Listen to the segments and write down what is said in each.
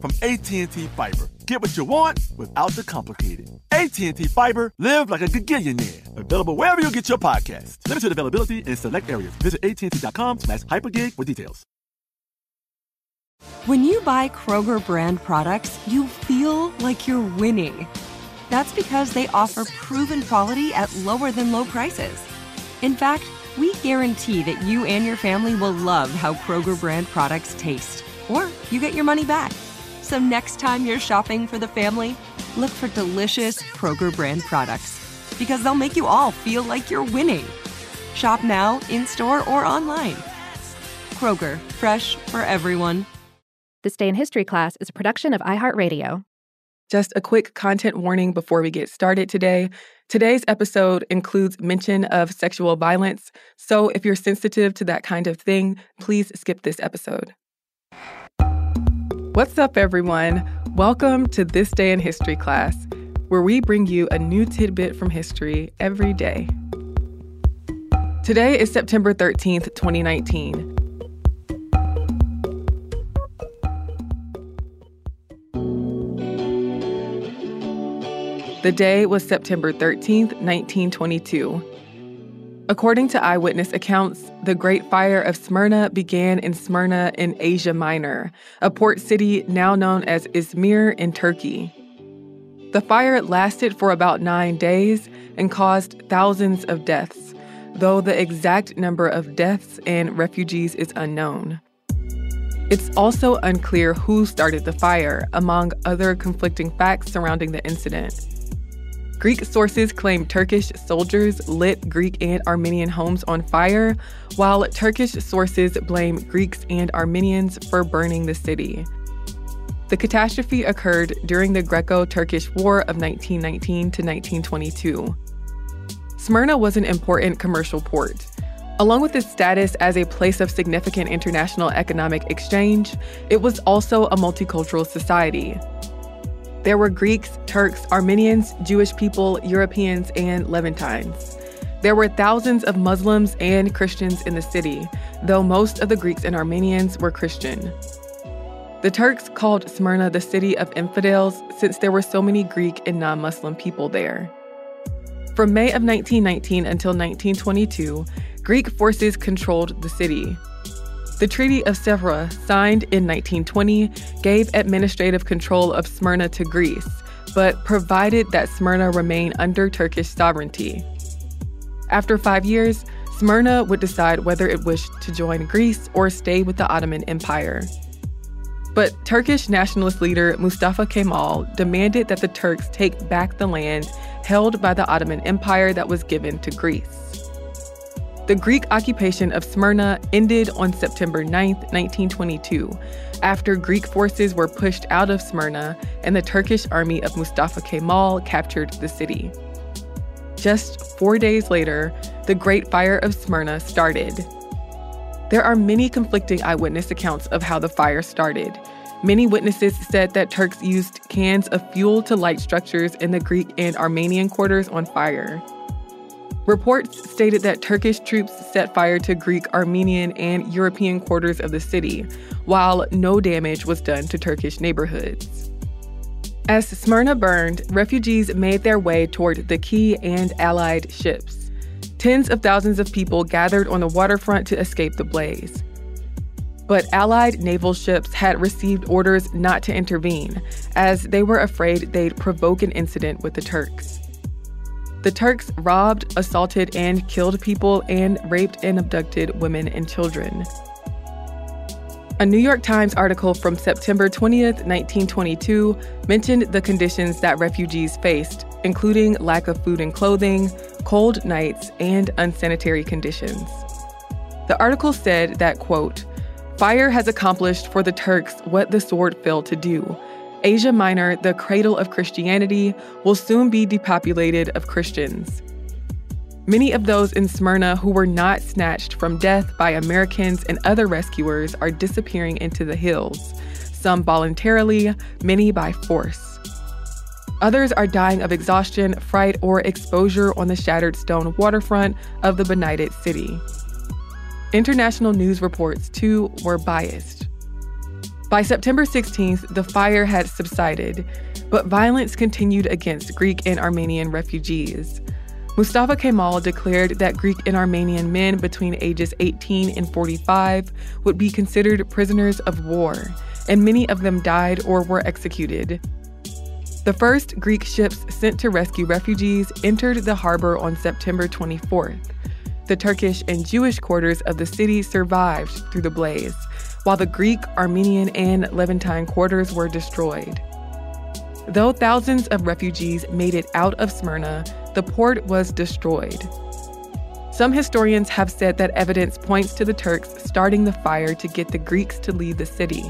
from AT&T Fiber. Get what you want without the complicated. AT&T Fiber, live like a gigillionaire. Available wherever you get your podcast. Limited availability in select areas. Visit AT&T.com slash hypergig for details. When you buy Kroger brand products, you feel like you're winning. That's because they offer proven quality at lower than low prices. In fact, we guarantee that you and your family will love how Kroger brand products taste, or you get your money back. So next time you're shopping for the family, look for delicious Kroger brand products because they'll make you all feel like you're winning. Shop now, in store, or online. Kroger, fresh for everyone. This Day in History class is a production of iHeartRadio. Just a quick content warning before we get started today. Today's episode includes mention of sexual violence, so if you're sensitive to that kind of thing, please skip this episode. What's up, everyone? Welcome to This Day in History class, where we bring you a new tidbit from history every day. Today is September 13th, 2019. The day was September 13th, 1922. According to eyewitness accounts, the Great Fire of Smyrna began in Smyrna in Asia Minor, a port city now known as Izmir in Turkey. The fire lasted for about nine days and caused thousands of deaths, though the exact number of deaths and refugees is unknown. It's also unclear who started the fire, among other conflicting facts surrounding the incident. Greek sources claim Turkish soldiers lit Greek and Armenian homes on fire, while Turkish sources blame Greeks and Armenians for burning the city. The catastrophe occurred during the Greco Turkish War of 1919 to 1922. Smyrna was an important commercial port. Along with its status as a place of significant international economic exchange, it was also a multicultural society. There were Greeks, Turks, Armenians, Jewish people, Europeans, and Levantines. There were thousands of Muslims and Christians in the city, though most of the Greeks and Armenians were Christian. The Turks called Smyrna the city of infidels since there were so many Greek and non Muslim people there. From May of 1919 until 1922, Greek forces controlled the city. The Treaty of Sèvres, signed in 1920, gave administrative control of Smyrna to Greece, but provided that Smyrna remain under Turkish sovereignty. After five years, Smyrna would decide whether it wished to join Greece or stay with the Ottoman Empire. But Turkish nationalist leader Mustafa Kemal demanded that the Turks take back the land held by the Ottoman Empire that was given to Greece. The Greek occupation of Smyrna ended on September 9, 1922, after Greek forces were pushed out of Smyrna and the Turkish army of Mustafa Kemal captured the city. Just four days later, the Great Fire of Smyrna started. There are many conflicting eyewitness accounts of how the fire started. Many witnesses said that Turks used cans of fuel to light structures in the Greek and Armenian quarters on fire. Reports stated that Turkish troops set fire to Greek, Armenian, and European quarters of the city, while no damage was done to Turkish neighborhoods. As Smyrna burned, refugees made their way toward the quay and Allied ships. Tens of thousands of people gathered on the waterfront to escape the blaze. But Allied naval ships had received orders not to intervene, as they were afraid they'd provoke an incident with the Turks. The Turks robbed, assaulted, and killed people and raped and abducted women and children. A New York Times article from September 20th, 1922, mentioned the conditions that refugees faced, including lack of food and clothing, cold nights, and unsanitary conditions. The article said that, quote, Fire has accomplished for the Turks what the sword failed to do. Asia Minor, the cradle of Christianity, will soon be depopulated of Christians. Many of those in Smyrna who were not snatched from death by Americans and other rescuers are disappearing into the hills, some voluntarily, many by force. Others are dying of exhaustion, fright, or exposure on the shattered stone waterfront of the benighted city. International news reports, too, were biased. By September 16th, the fire had subsided, but violence continued against Greek and Armenian refugees. Mustafa Kemal declared that Greek and Armenian men between ages 18 and 45 would be considered prisoners of war, and many of them died or were executed. The first Greek ships sent to rescue refugees entered the harbor on September 24th. The Turkish and Jewish quarters of the city survived through the blaze, while the Greek, Armenian, and Levantine quarters were destroyed. Though thousands of refugees made it out of Smyrna, the port was destroyed. Some historians have said that evidence points to the Turks starting the fire to get the Greeks to leave the city,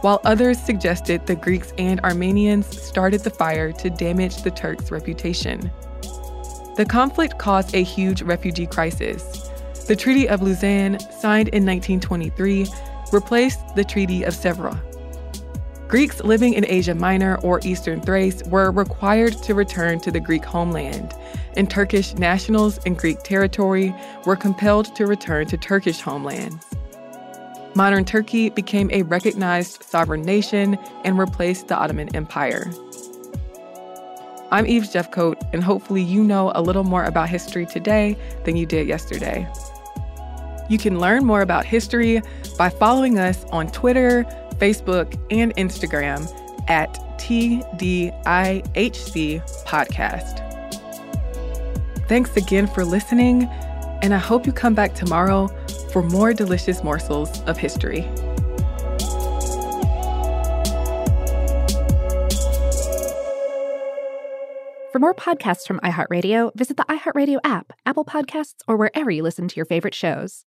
while others suggested the Greeks and Armenians started the fire to damage the Turks' reputation. The conflict caused a huge refugee crisis. The Treaty of Lausanne, signed in 1923, replaced the Treaty of Sèvres. Greeks living in Asia Minor or Eastern Thrace were required to return to the Greek homeland, and Turkish nationals in Greek territory were compelled to return to Turkish homelands. Modern Turkey became a recognized sovereign nation and replaced the Ottoman Empire. I'm Eve Jeffcoat, and hopefully, you know a little more about history today than you did yesterday. You can learn more about history by following us on Twitter, Facebook, and Instagram at TDIHC Podcast. Thanks again for listening, and I hope you come back tomorrow for more delicious morsels of history. For more podcasts from iHeartRadio, visit the iHeartRadio app, Apple Podcasts, or wherever you listen to your favorite shows.